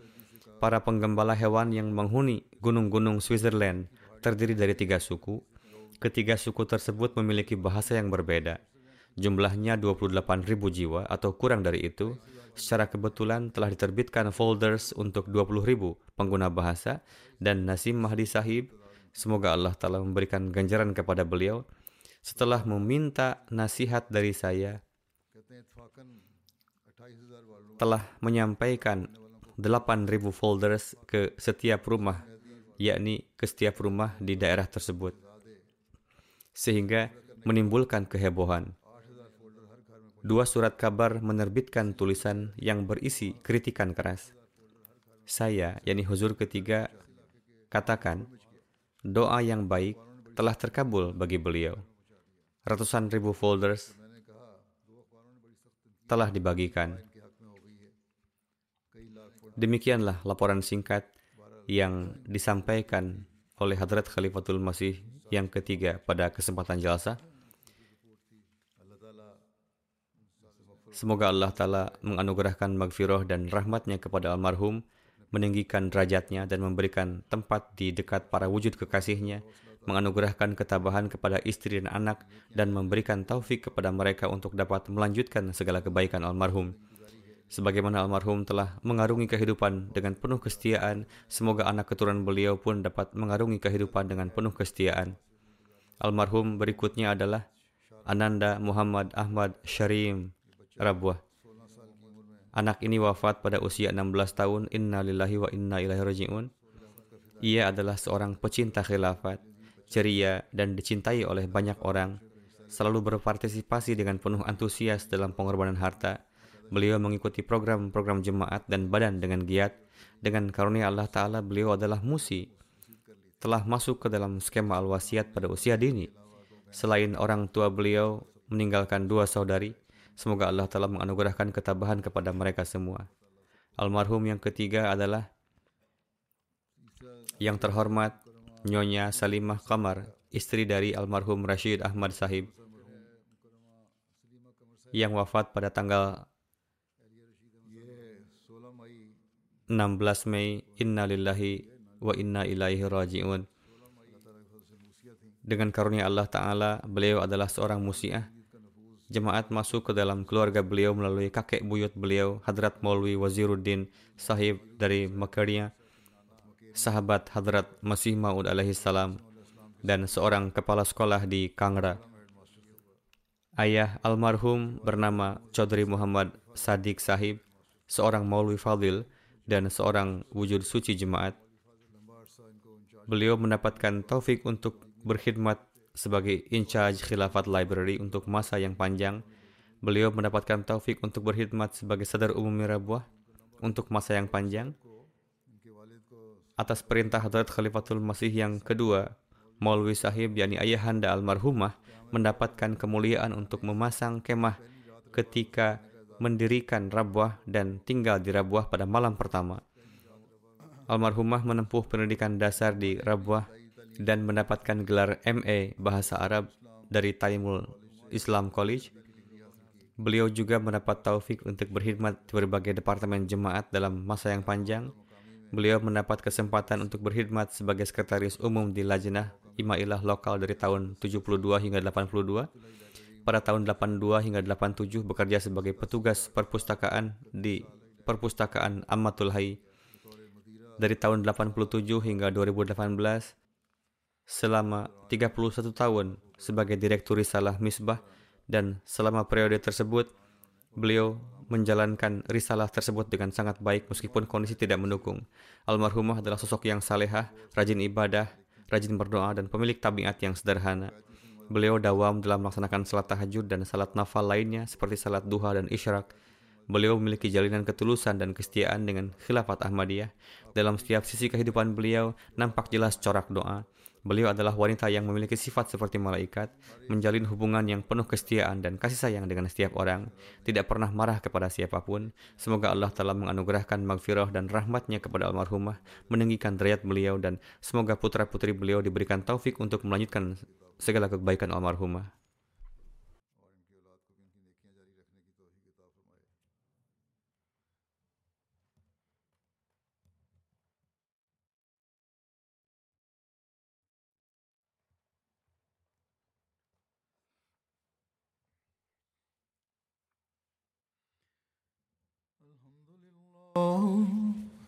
para penggembala hewan yang menghuni gunung-gunung Switzerland terdiri dari tiga suku. Ketiga suku tersebut memiliki bahasa yang berbeda. Jumlahnya 28.000 jiwa atau kurang dari itu. Secara kebetulan telah diterbitkan folders untuk 20.000 pengguna bahasa dan Nasim Mahdi Sahib, semoga Allah telah memberikan ganjaran kepada beliau, setelah meminta nasihat dari saya, telah menyampaikan 8.000 folders ke setiap rumah, yakni ke setiap rumah di daerah tersebut. Sehingga menimbulkan kehebohan. Dua surat kabar menerbitkan tulisan yang berisi kritikan keras. Saya, yakni huzur ketiga, katakan, doa yang baik telah terkabul bagi beliau. Ratusan ribu folders telah dibagikan. Demikianlah laporan singkat yang disampaikan oleh Hadrat Khalifatul Masih yang ketiga pada kesempatan jalsa. Semoga Allah Ta'ala menganugerahkan magfirah dan rahmatnya kepada almarhum, meninggikan derajatnya dan memberikan tempat di dekat para wujud kekasihnya, menganugerahkan ketabahan kepada istri dan anak, dan memberikan taufik kepada mereka untuk dapat melanjutkan segala kebaikan almarhum. Sebagaimana almarhum telah mengarungi kehidupan dengan penuh kesetiaan, semoga anak keturunan beliau pun dapat mengarungi kehidupan dengan penuh kesetiaan. Almarhum berikutnya adalah Ananda Muhammad Ahmad Syarim Rabuah. Anak ini wafat pada usia 16 tahun. Inna lillahi wa inna ilaihi raji'un. Ia adalah seorang pecinta khilafat, ceria dan dicintai oleh banyak orang. Selalu berpartisipasi dengan penuh antusias dalam pengorbanan harta. Beliau mengikuti program-program jemaat dan badan dengan giat. Dengan karunia Allah Ta'ala, beliau adalah musi. Telah masuk ke dalam skema al-wasiat pada usia dini. Selain orang tua beliau meninggalkan dua saudari, Semoga Allah telah menganugerahkan ketabahan kepada mereka semua. Almarhum yang ketiga adalah yang terhormat Nyonya Salimah Kamar, istri dari almarhum Rashid Ahmad Sahib, yang wafat pada tanggal 16 Mei Inna lillahi wa inna ilaihi raji'un. Dengan karunia Allah Ta'ala, beliau adalah seorang musiah Jemaat masuk ke dalam keluarga beliau melalui kakek buyut beliau, Hadrat Maulwi Waziruddin Sahib dari Makaria, sahabat Hadrat Masih Maud alaihi salam, dan seorang kepala sekolah di Kangra. Ayah almarhum bernama Chaudhry Muhammad Sadiq Sahib, seorang Maulwi Fadil dan seorang wujud suci jemaat. Beliau mendapatkan taufik untuk berkhidmat sebagai in charge Khilafat Library untuk masa yang panjang, beliau mendapatkan taufik untuk berkhidmat sebagai sadar umum Mirabuah untuk masa yang panjang. Atas perintah Hadrat Khalifatul Masih yang kedua, Maulwi Sahib yakni ayahanda almarhumah mendapatkan kemuliaan untuk memasang kemah ketika mendirikan Rabuah dan tinggal di Rabuah pada malam pertama. Almarhumah menempuh pendidikan dasar di Rabuah dan mendapatkan gelar MA Bahasa Arab dari Taimul Islam College. Beliau juga mendapat taufik untuk berkhidmat di berbagai departemen jemaat dalam masa yang panjang. Beliau mendapat kesempatan untuk berkhidmat sebagai sekretaris umum di Lajnah Imailah lokal dari tahun 72 hingga 82. Pada tahun 82 hingga 87 bekerja sebagai petugas perpustakaan di Perpustakaan Ammatul Hayy. Dari tahun 87 hingga 2018, selama 31 tahun sebagai Direktur Risalah Misbah dan selama periode tersebut beliau menjalankan risalah tersebut dengan sangat baik meskipun kondisi tidak mendukung. Almarhumah adalah sosok yang salehah, rajin ibadah, rajin berdoa dan pemilik tabiat yang sederhana. Beliau dawam dalam melaksanakan salat tahajud dan salat nafal lainnya seperti salat duha dan isyarak. Beliau memiliki jalinan ketulusan dan kesetiaan dengan khilafat Ahmadiyah. Dalam setiap sisi kehidupan beliau nampak jelas corak doa. Beliau adalah wanita yang memiliki sifat seperti malaikat, menjalin hubungan yang penuh kesetiaan dan kasih sayang dengan setiap orang, tidak pernah marah kepada siapa pun. Semoga Allah telah menganugerahkan magfirah dan rahmatnya kepada almarhumah, meninggikan derajat beliau dan semoga putra-putri beliau diberikan taufik untuk melanjutkan segala kebaikan almarhumah.